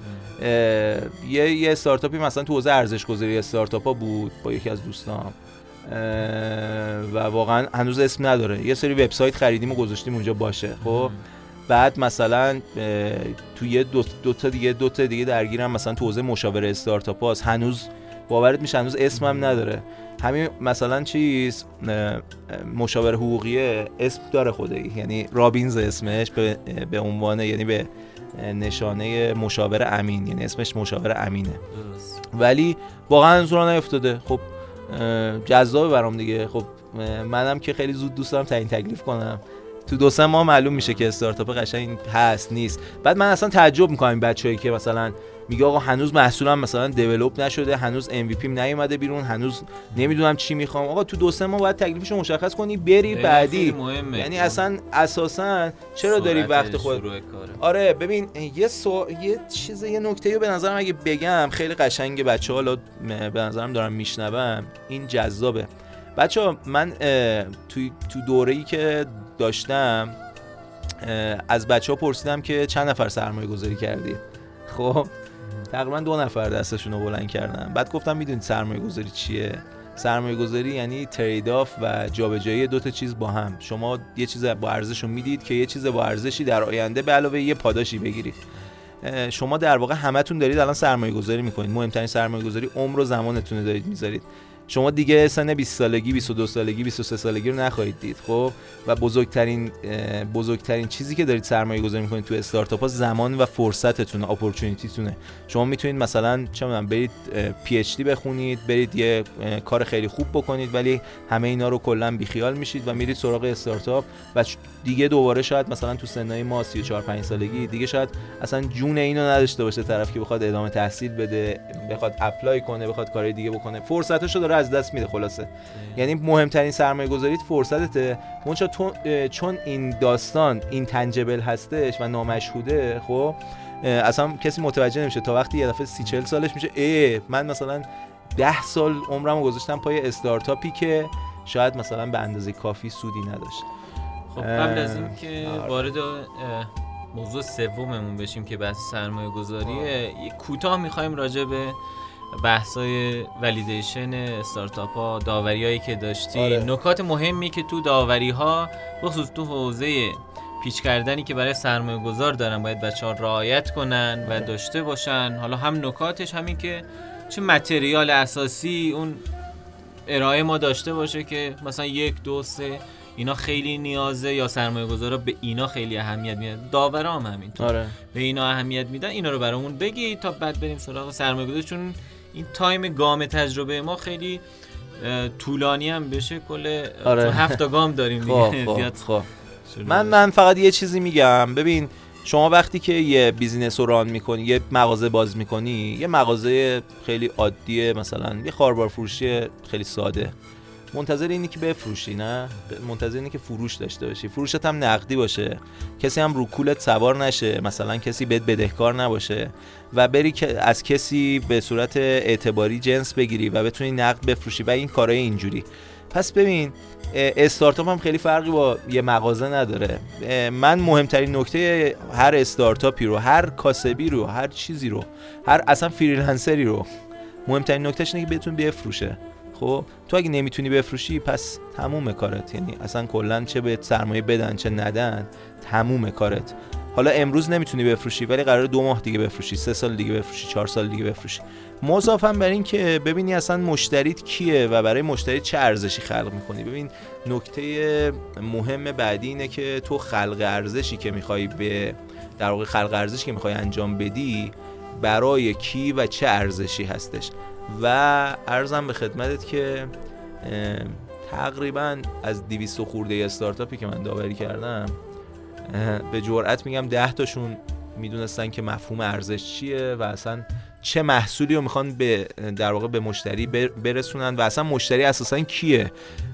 یه یه استارتاپی مثلا تو حوزه ارزش گذاری استارتاپ ها بود با یکی از دوستام. و واقعا هنوز اسم نداره. یه سری وبسایت خریدیم و گذاشتیم اونجا باشه. خب؟ بعد مثلا اه، تو یه دو, دو تا دیگه دو تا دیگه درگیرم مثلا تو حوزه مشاوره استارتاپ هاست هنوز باورت میشه هنوز اسمم نداره. همین مثلا چیز مشاور حقوقیه اسم داره خدایی یعنی رابینز اسمش به, به عنوان یعنی به نشانه مشاور امین. یعنی اسمش مشاور امینه. ولی واقعا راه نیفتاده. خب اه، جذابه برام دیگه. خب منم که خیلی زود دوست دارم تعیین تکلیف کنم. تو دو سه ماه معلوم میشه که استارتاپ قشنگ هست نیست. بعد من اصلا تعجب می‌کنم این بچه‌ای که مثلا میگه آقا هنوز محصولم مثلا دیولپ نشده هنوز ام وی پیم نیومده بیرون هنوز نمی‌دونم چی می‌خوام. آقا تو دو سه ماه باید تکلیفشو مشخص کنی بری بعدی. مهمه. یعنی اصلا اساسا چرا داری وقت خود. آره ببین یه سو... یه چیز یه نکته رو به نظرم اگه بگم خیلی قشنگه بچه حالا به نظرم دارم میشنوم. این جذابه. بچه من توی تو دوره ای که داشتم از بچه ها پرسیدم که چند نفر سرمایه گذاری کردید خب تقریبا دو نفر دستشون رو بلند کردن بعد گفتم می‌دونید سرمایه گذاری چیه؟ سرمایه گذاری یعنی ترید آف و جابجایی دو تا چیز با هم. شما یه چیز با ارزش رو می‌دید که یه چیز با ارزشی در آینده به علاوه یه پاداشی بگیرید. شما در واقع همتون دارید الان سرمایه گذاری می‌کنید. مهمترین سرمایه گذاری عمر و زمانتون دارید می‌ذارید. شما دیگه سن 20 سالگی 22 سالگی 23 سالگی رو نخواهید دید خب؟ و بزرگترین بزرگترین چیزی که دارید سرمایه گذاری می‌کنید تو استارتاپ ها زمان و فرصتتونه اپورتونیتیتونه شما می‌تونید مثلا چه می‌دونم برید پی اچ دی بخونید برید یه کار خیلی خوب بکنید ولی همه اینا رو کلا بیخیال میشید و میرید سراغ استارتاپ و دیگه دوباره شاید مثلا تو سنای ما 34 5 سالگی دیگه شاید اصلا جون اینو نداشته باشه طرف که بخواد ادامه تحصیل بده بخواد اپلای کنه بخواد کارهای دیگه بکنه. فرصتاشو داره از دست میده خلاصه. یعنی مهمترین سرمایه گذاریت فرصتته منتها تو اه، چون این داستان این تنجبل هستش و نامشهوده خب اه، اصلا کسی متوجه نمیشه. تا وقتی یه دفعه سی چل سالش میشه اه من مثلا ده سال عمرم رو گذاشتم پای استارتاپی که شاید مثلا به اندازه کافی سودی نداشت. خب قبل از اه، اینکه آره. وارد اه، موضوع سوممون بشیم که بحث سرمایه گذاریه یه کوتاه می‌خوایم راجع به بحثای ولیدیشن استارتاپ ها داوری هایی که داشتی آره. نکات مهمی که تو داوری ها بخصوص تو حوزه پیچ کردنی که برای سرمایه گذار دارن باید بچه ها رعایت کنن و داشته باشن. حالا هم نکاتش همین که چه material اساسی اون ارائه ما داشته باشه که مثلا یک دو سه اینا خیلی نیازه یا سرمایه گذارا به اینا خیلی اهمیت میدن. داورا هم همینطور. آره. به اینا اهمیت میدن اینا رو برامون بگی تا بعد بریم سراغ سرمایه گذاری چون این time گام تجربه ما خیلی طولانی هم بشه کل آره. چون هفت گام داریم خب دیگه. خب خب شروع من. من فقط یه چیزی میگم. ببین شما وقتی که یه business رو run می‌کنی یه مغازه باز می‌کنی یه مغازه خیلی عادیه مثلا یه خواربار فروشی خیلی ساده. منتظر اینی که بفروشی نه؟ منتظر اینی که فروش داشته باشی. فروشت هم نقدی باشه. کسی هم رو کولت سوار نشه. مثلا کسی بهت بدهکار نباشه. و بری که از کسی به صورت اعتباری جنس بگیری و بتونی نقد بفروشی و این کارهای اینجوری. پس ببین استارتاپ هم خیلی فرقی با یه مغازه نداره. من مهمترین نکته هر استارتاپی رو هر کاسبی رو هر چیزی رو هر اصلا فریلنسری رو مهمترین نکتهش اینه که بتون بفروشه. خب؟ تو اگه نمی‌تونی بفروشی پس تموم کارت. یعنی اصلا کلا چه بهت سرمایه بدن چه ندن تموم کارت. حالا امروز نمی‌تونی بفروشی ولی قرار دو ماه دیگه بفروشی سه سال دیگه بفروشی چهار سال دیگه بفروشی. مضافم بر این که ببینی اصلا مشتریت کیه و برای مشتری چه ارزشی خلق می‌کنی. ببین نکته مهم بعدی اینه که تو خلق ارزشی که می‌خوای به در واقع خلق ارزشی که می‌خوای انجام بدی برای کی و چه ارزشی هستش. و عرضم به خدمتت که تقریبا از 200 خرده استارتاپی که من داوری کردم به جرئت میگم 10 تاشون می‌دونستن که مفهوم ارزش چیه و اصلا چه محصولی رو می‌خوان به در واقع به مشتری بر- برسونن و اصلا مشتری اساسا کیه؟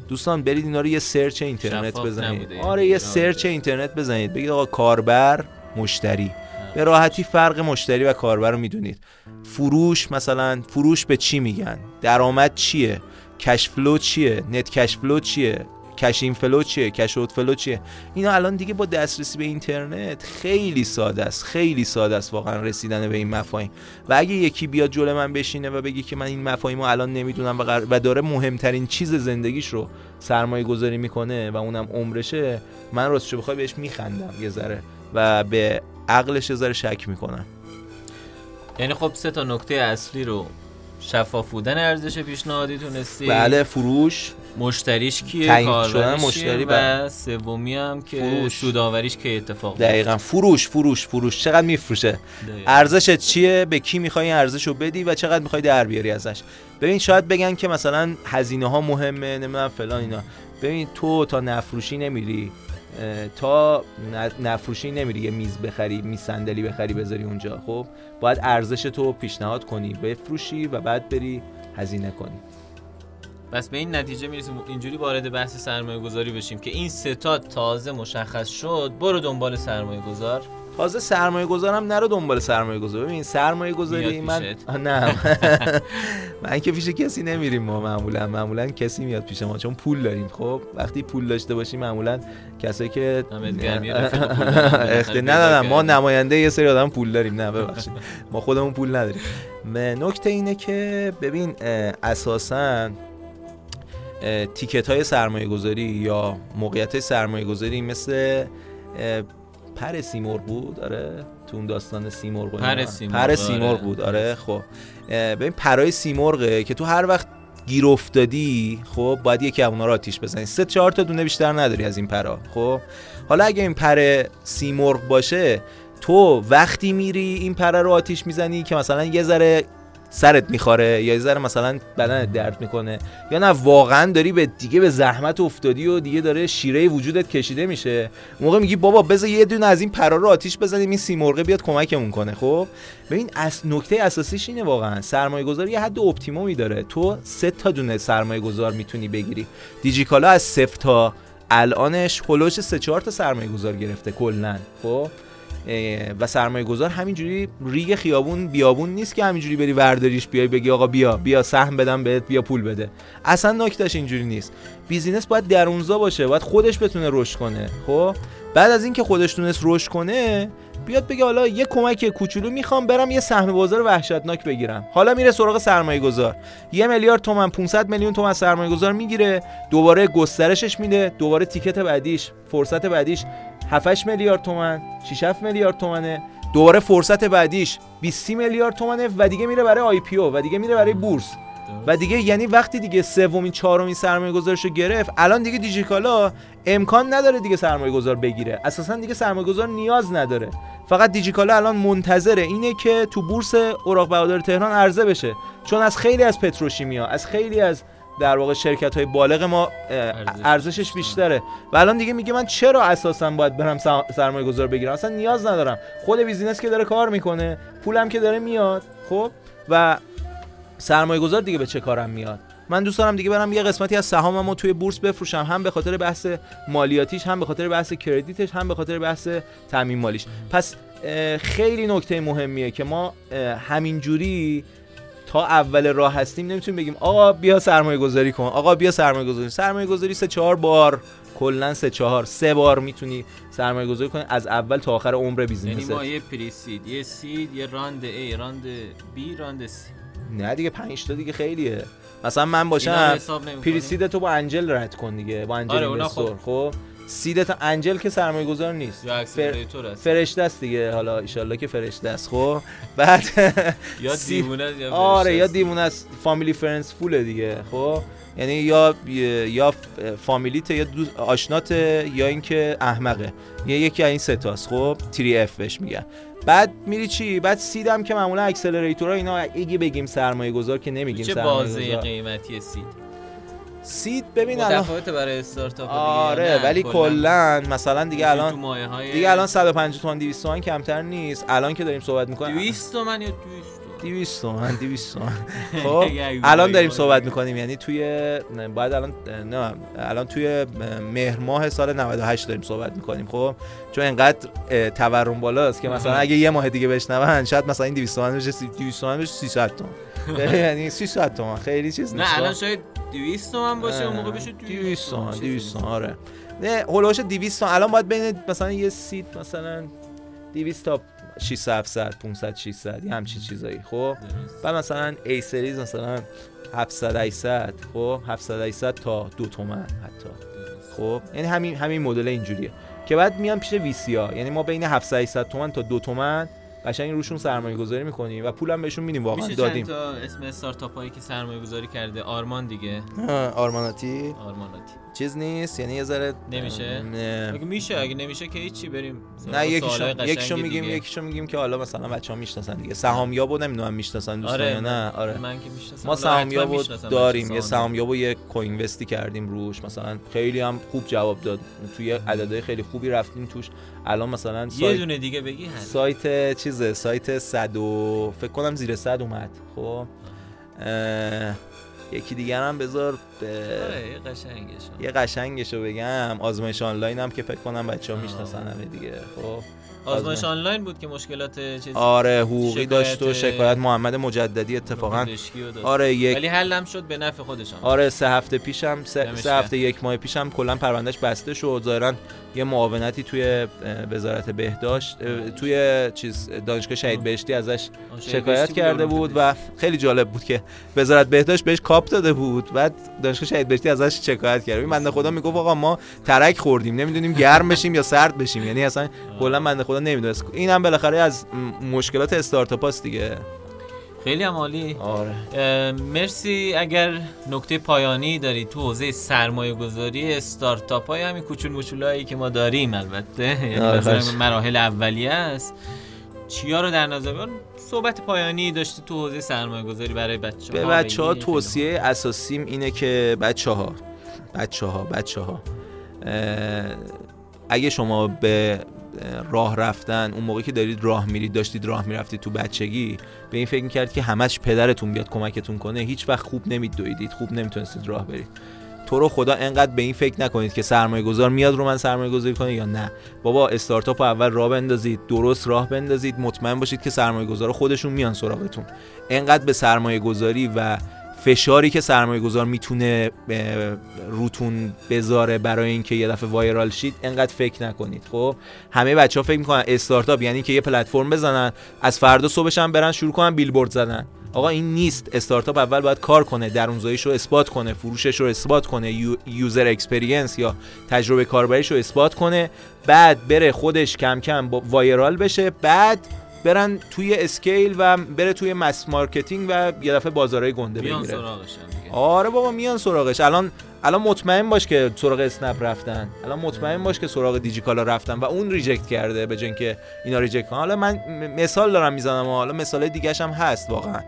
دوستان برید اینا رو یه search اینترنت بزنید. آره یه آره. search اینترنت بزنید. بگید آقا کاربر مشتری. به راحتی فرق مشتری و کاربر رو می‌دونید. فروش مثلا فروش به چی میگن؟ درآمد چیه؟ cash flow چیه؟ net cash flow چیه؟ cash in flow چیه؟ cash out flow چیه؟ اینا الان دیگه با دسترسی به اینترنت خیلی ساده است خیلی ساده است واقعا رسیدن به این مفاهیم. و اگه یکی بیاد جلو من بشینه و بگه که من این مفاهیم رو الان نمی‌دونم و, و داره مهمترین چیز زندگیش رو سرمایه گذاری می‌کنه و اونم عمرشه من راستشو بخوای بهش میخندم یه ذره و به عقلش یه ذره شک می‌کنم. یعنی خب سه تا نکته اصلی رو شفاف بودن ارزش پیشنهادی تونستی بله فروش مشتریش کیه کاربرش؟ مشتری بله. و سومی هم که فروش. سوداوریش که اتفاق. دقیقا فروش فروش فروش چقدر میفروشه. ارزشت چیه به کی می‌خوای این ارزش رو بدی و چقدر می‌خوای در بیاری ازش ببین شاید بگن که مثلا هزینه ها مهمه نمی‌دونم فلان اینا ببین تو تا نفروشی نمیری تا نفروشی نمیری یه میز بخری میز صندلی بخری بذاری اونجا. خب باید ارزش تو پیشنهاد کنی. بفروشی و بعد بری هزینه کنی. پس به این نتیجه می‌رسیم. اینجوری وارد بحث سرمایه گذاری بشیم که این ستا تازه مشخص شد برو دنبال سرمایه گذار تازه سرمایه گذارم نرو دنبال سرمایه گذار ببین سرمایه گذاری من نه. من که پیش کسی نمیریم ما معمولا. معمولا کسی میاد پیش ما چون پول داریم. خب وقتی پول داشته باشیم معمولا کسایی که نه نه ما. نماینده یه سری آدم پول داریم. نه ببخشید. ما خودمون پول نداریم. نکته اینه که ببین اساسا تیکت های سرمایه گذاری یا موقعیت های سرمایه گذاری مثل پر سیمرغ بود آره تو اون داستان سیمرغ. پر سیمرغ، پر آره. سیمرغ بود آره خب ببین پرای سیمرغه که تو هر وقت گیر افتادی خب باید یکی از اونا رو آتیش بزنی سه چهار تا دونه بیشتر نداری از این پرا خب حالا اگه این پر سیمرغ باشه تو وقتی میری این پره رو آتیش می‌زنی که مثلا یه ذره سرت می‌خوره یا یه ذره مثلا بدنت درد می‌کنه یا نه واقعا داری به دیگه به زحمت افتادی و دیگه داره شیره وجودت کشیده میشه. موقع میگی بابا بذار یه دونه از این پرا رو آتیش بزنیم این سیمرغ بیاد کمکمون کنه. خب؟ ببین از نکته اساسیش اینه واقعا سرمایه گذاری یه حد optimum ی داره. تو سه تا دونه سرمایه گذار می‌تونی بگیری. دیجیکالا از صفر تا الانش هلوش سه چهار تا سرمایه گذار گرفته کلا خب؟ و سرمایه گذار همینجوری ریگ خیابون بیابون نیست که همینجوری بری ورداریش بیای بگی آقا بیا بیا سهم بدم بهت بیا پول بده. اصلا نکتهش اینجوری نیست. business باید درونزا باشه باید خودش بتونه رشد کنه خب؟ بعد از اینکه خودش تونست رشد کنه بیاد بگه حالا یه کمک کوچولو می‌خوام برم یه سهم بازار وحشتناک بگیرم. حالا میره سراغ سرمایه گذار یه میلیارد تومن 500 میلیون تومن سرمایه گذار می‌گیره دوباره گسترشش میده دوباره تیکت بعدیش فرصت بعدیش 7 میلیارد تومن 6 7 میلیارد تومنه. دوباره فرصت بعدیش 20 میلیارد تومنه و دیگه میره برای آی پی او و دیگه میره برای بورس. و دیگه یعنی وقتی دیگه سومین چهارمین سرمایه گذارشو گرفت الان دیگه دیجیکالا امکان نداره دیگه سرمایه گذار بگیره. اساسا دیگه سرمایه گذار نیاز نداره. فقط دیجیکالا الان منتظره اینه که تو بورس اوراق بهادار تهران عرضه بشه. چون از خیلی از پتروشیمیا از خیلی از در واقع شرکت های بالغ ما ارزشش بیشتره. و الان دیگه میگه من چرا اساسا باید برم سرمایه گذار بگیرم؟ اصلا نیاز ندارم. خود بیزینس که داره کار می‌کنه پولم که داره میاد خب؟ و سرمایه گذار دیگه به چه کارم میاد؟ من دوست دارم دیگه برم یه قسمتی از سهاممو توی بورس بفروشم. هم به خاطر بحث مالیاتیش هم به خاطر بحث credit ش هم به خاطر بحث تامین مالیش. پس خیلی نکته مهمیه که ما همینجوری تا اول راه هستیم نمی‌تونیم بگیم آقا بیا سرمایه گذاری کن. آقا بیا سرمایه گذاری سرمایه گذاری سه چهار بار. کلا سه چهار. سه بار می‌تونی سرمایه گذاری کنی. از اول تا آخر عمر business. یعنی ما یه pre-seed یه seed یه round A round B round C نه دیگه 5 تا دیگه خیلیه. مثلا من باشم pre-seed تو با angel رد کن دیگه با angel آره خب, خب؟ seed ت angel که سرمایه گذار نیست فر... فرشته است دیگه. حالا ایشالله که فرشته است خب. بعد یا دیوونه یا آره یا دیوونه است. family friends fool ه دیگه خب. یعنی یا یا فامیلیت یا آشنات یا اینکه احمقه. یا یکی از این ستاست خب. three F بهش میگن. بعد میری چی؟ بعد سیدم که معمولا اکسلراتورها اینا اگه بگیم سرمایه گذار که نمیگیم چه بازه قیمتی سید؟ سید ببین الان. برای استارتاپ آره ولی کلا. مثلا دیگه الان دیگه الان 150 تومن 200 تومن کمتر نیست. الان که داریم صحبت می‌کنیم 200 تومن یا 200 تومن 200 تومن خب الان داریم صحبت می‌کنیم. یعنی توی باید الان نه الان توی مهر ماه سال 98 داریم صحبت می‌کنیم. خب چون انقدر تورم بالاست که مثلا اگه یه ماه دیگه بشنون شاید مثلا این 200 تومن بشه 200 تومن بشه 300 تومن یعنی 300 تومن خیلی چیز نیست. نه الان شاید 200 تومن باشه اون موقع بشه 200 تومن 200 تومن. آره. نه هولوش 200 تومن. الان باید بین مثلا یه سیت مثلا 200 تا 600 700 500 600 یه همچین چیزایی خب؟ بعد مثلا ای سریز مثلا 700 800 خب؟ 700 800 تا 2 تومن حتی خب؟ یعنی همین همین مدل اینجوریه. که بعد میان پیش وی سی ها یعنی ما بین 700 800 تومن تا 2 تومن قشنگ روشون سرمایه گذاری می‌کنیم و پولم بهشون میدیم واقعا میشه دادیم. تا اسم استارتاپ هایی که سرمایه گذاری کرده؟ آرمان دیگه. آرماناتی. آرماناتی. چیز نیست یعنی یه ذره نمیشه؟ نه. اگه میشه اگه نمیشه که هیچی بریم نه یکیشو یکیشو میگیم یکیشو میگیم که حالا مثلا بچه‌ها می‌شناسن دیگه. سهامیاب بود نمی‌دونم می‌شناسن دوستان آره نه. آره. من که می‌شناسم. ما سهامیاب داریم. یه سهامیاب و یه کوینوستی کردیم روش. مثلا خیلی هم خوب جواب داد. توی عددهای خیلی خوبی رفتیم توش. الان مثلا سایت یه دونه دیگه بگی سایت چیزه؟ سایت 100 و فکر کنم زیر 100 اومد. خب. یکی دیگر هم بذار به یه قشنگشو بگم. آزمایش آنلاین هم که فکر کنم بچه ها می‌شناسن همه دیگه. خب. آزمایش آنلاین بود که مشکلات چیز آره حقوقی داشت و شکایت محمد مجددی اتفاقا. آره یک ولی حلم شد به نفع خودشان. آره سه هفته پیشم سه, سه هفته یک ماه پیشم کلا پروندهش بسته شد. ظاهرا یه معاونتی توی وزارت بهداشت توی چیز دانشگاه شهید بهشتی ازش شکایت کرده بود و خیلی جالب بود که وزارت بهداشت بهش کاپ داده بود. بعد دانشگاه شهید بهشتی ازش شکایت کرد. بنده خدا می‌گفت آقا ما ترک خوردیم. نمی‌دونیم گرم بشیم یا سرد بشیم. یعنی اصلا کلا بنده خدا نمی‌دونست اینم بالاخره از مشکلات استارتاپ دیگه. خیلی هم عالی. آره. مرسی. اگر نکته پایانی داری تو حوزه سرمایه گذاری استارتاپ های همین کوچول موچولایی که ما داریم البته یعنی آره،. مراحل اولیه است. چیا رو در نظر؟ صحبت پایانی داشتی تو حوزه سرمایه گذاری برای بچه به بچه ها توصیه اساسیم اینه که بچه ها بچه ها بچه ها اگه شما به راه رفتن اون موقعی که دارید راه میرید داشتید راه می‌رفتید تو بچگی به این فکر می‌کردید که همش پدرتون بیاد کمکتون کنه هیچ وقت خوب نمیدویدید خوب نمی‌تونستید راه برید. تو رو خدا انقدر به این فکر نکنید که سرمایه گذار میاد رو من سرمایه گذاری کنه یا نه. بابا استارتاپ اول راه بندازید درست راه بندازید مطمئن باشید که سرمایه گذار خودشون میان سراغتون. انقدر به سرمایه گذاری و فشاری که سرمایه گذار می‌تونه روتون بذاره برای اینکه یه دفعه viral شید انقدر فکر نکنید. خب همه بچه ها فکر می‌کنن استارتاپ یعنی که یه پلتفرم بزنن از فردا صبحش هم برن شروع کنن بیلبورد زدن. آقا این نیست. استارتاپ اول باید کار کنه درونزاییش رو اثبات کنه فروشش رو اثبات کنه u- user experience یا تجربه کاربریش رو اثبات کنه بعد بره خودش کم کم viral بشه بعد برن توی scale و بره توی mass marketing و یه دفعه بازارهای گنده بیان بگیره. سراغش هم دیگه. آره بابا میان سراغش. الان الان مطمئن باش که سراغ اسنپ رفتن. الان مطمئن باش که سراغ دیجیکالا رفتن و اون reject کرده به جای اینکه اینا reject کنن. حالا من مثال دارم می‌زنم و حالا مثال دیگه هم هست واقعا.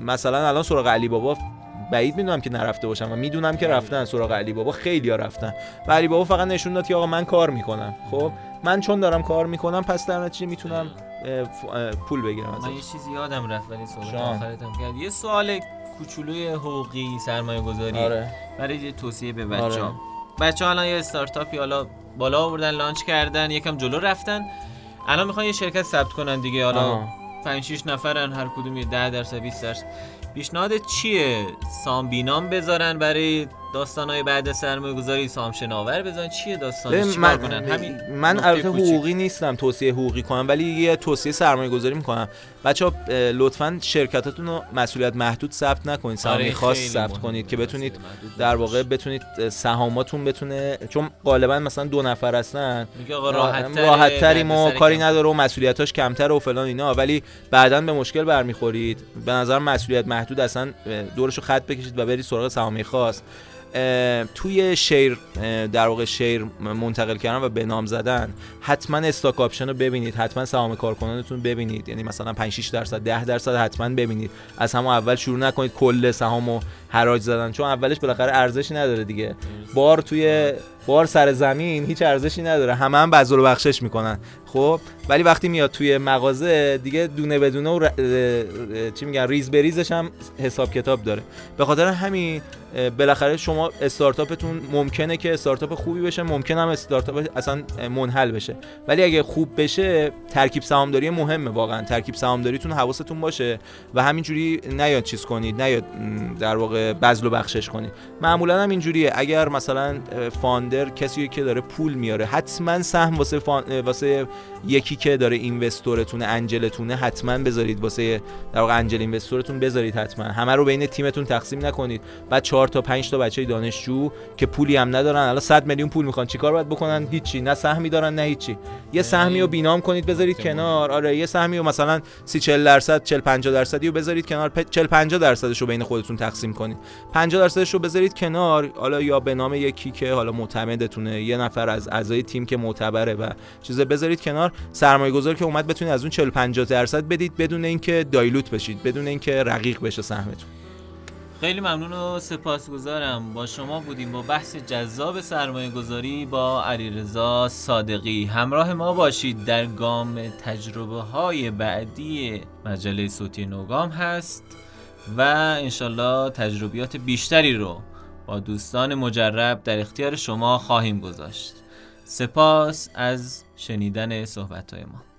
مثلا الان سراغ علی بابا بعید می‌دونم که نرفته باشم و می‌دونم که رفتن سراغ علی بابا. خیلی ها رفتن. و علی بابا فقط نشون داد که آقا من کار می‌کنم. خب من چون دارم کار می‌کنم پس در نتیجه می‌تونم اه، پول بگیرم من یه چیزی یادم رفت ولی صحبت شام. آخرتم کرد. یه سوال کوچولوی حقوقی سرمایه گذاری آره. برای یه توصیه به بچه آره. ها بچه ها الان یه استارتاپی حالا بالا آوردن لانچ کردن یکم جلو رفتن. الان می‌خوان یه شرکت ثبت کنن دیگه. حالا آها. 5 6 نفرن هر کدوم یه 10 درصد 20 درصد. پیشنهاد چیه؟ سام بینام بذارن برای داستانهای بعد سرمایه گذاری سام شناور بذارن چیه داستانش ببین، چیکار من کنن؟ همین من نکته البته. حقوقی نیستم توصیه حقوقی کنم ولی یه توصیه سرمایه گذاری می‌کنم. بچه ها لطفا شرکتاتون رو مسئولیت محدود ثبت نکنید سرمایه خاص ثبت. کنید که بتونید در. واقع بتونید سهاماتون بتونه چون غالبا مثلا دو نفر هستن. میگه آقا راحت راحت تریم و کاری نداره و مسئولیتاش کمتر و فلان اینا ولی بعدا به مشکل برمیخورید. به نظر مسئولیت محدود اصلا دورشو خط بکشید و برید سراغ سهامی خاص. توی share در واقع share منتقل کردن و به نام زدن حتما stock option رو ببینید حتما سهام کارکنانتون ببینید. یعنی مثلا 5 6 درصد 10 درصد حتما ببینید. از همون اول شروع نکنید کل سهامو حراج زدن چون اولش بالاخره ارزشی نداره دیگه. بار توی بار سر زمین هیچ ارزشی نداره. همه هم بذل بخشش می‌کنن. خب ولی وقتی میاد توی مغازه دیگه دونه بدونه و ر- چی میگن ریز به ریزش هم حساب کتاب داره. به خاطر همین بالاخره شما استارتاپتون ممکنه که استارتاپ خوبی بشه ممکن هم استارتاپ اصلا منحل بشه. ولی اگه خوب بشه ترکیب سهامداری مهمه واقعا. ترکیب سهامداریتون حواستون باشه و همینجوری نیاد چیز کنید نیاد در واقع بذل و بخشش کنید. معمولا هم اینجوریه. اگر مثلا اه، فاندر کسی که داره پول میاره. حتما سهم واسه فان... واسه یکی که داره اینوستورتونه انجلتونه حتما بذارید واسه در واقع انجل اینوستورتون بذارید حتما. همه رو بین تیمتون تقسیم نکنید. بعد 4 تا 5 تا بچه دانشجو که پولی هم ندارن. الان 100 میلیون پول می‌خوان. چیکار باید بکنن؟ هیچی. نه سهمی دارن نه هیچی. یه سهمی رو بینام کنید بذارید کنار. آره یه سهمی رو مثلا 30 40 درصد 40 50 درصدی رو بذارید کنار. پ- 40 50 درصدش رو بین خودتون تقسیم کنید. 50 درصدش رو بذارید کنار. حالا یا به نام یکی که حالا معتمدتونه یه نفر از اعضای تیم که معتبره و چیز بذارید کنار. سرمایه گذار که اومد بتونید از اون 40 50 درصد بدید بدون اینکه دایلوت بشید بدون اینکه رقیق بشه سهمتون. خیلی ممنون و سپاسگزارم. با شما بودیم با بحث جذاب سرمایه گذاری با علیرضا صادقی. همراه ما باشید. در گام تجربه های بعدی مجله صوتی نوگام هست و انشالله تجربیات بیشتری رو با دوستان مجرب در اختیار شما خواهیم گذاشت. سپاس از شنیدن صحبت های ما.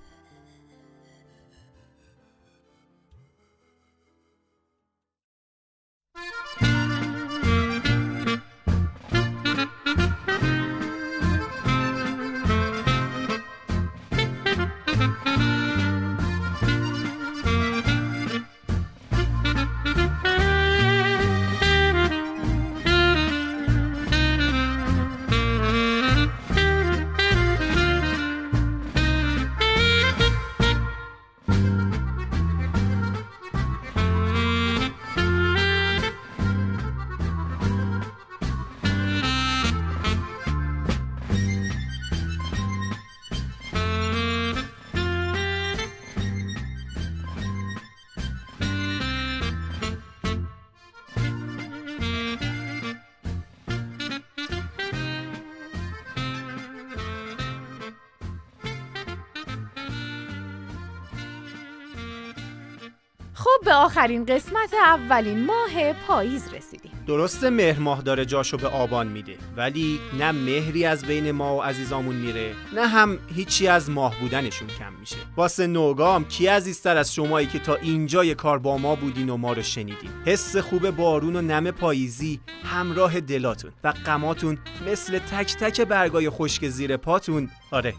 به آخرین قسمت اولین ماه پاییز رسیدیم. درسته مهر ماه داره جاشو به آبان میده ولی نه مهری از بین ما و عزیزامون میره نه هم هیچی از ماه بودنشون کم میشه. واسه نوگام کی عزیزتر از شمایی که تا اینجای کار با ما بودین و ما رو شنیدین؟ حس خوب بارون و نم پاییزی همراه دلاتون و غماتون مثل تک تک برگای خشک زیر پاتون. آره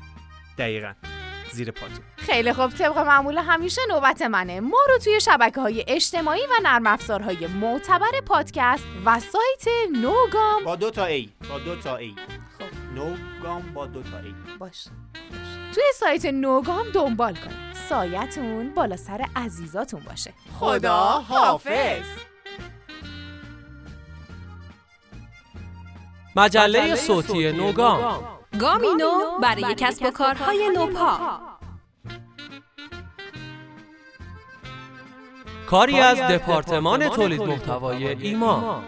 دقیقا. زیر پاتون. خیلی خوب طبق معمول همیشه نوبت منه. ما رو توی شبکه های اجتماعی و نرم افزارهای معتبر پادکست و سایت نوگام. با دو تا ای. با دو تا ای. خب. نوگام با دو تا ای. باش توی سایت نوگام دنبال کنید. سایتون بالا سر عزیزاتون باشه. خدا حافظ. مجله صوتی نوگام. گامینو برای کسب و کارهای نوپا. کاری از دپارتمان تولید محتوای ایما.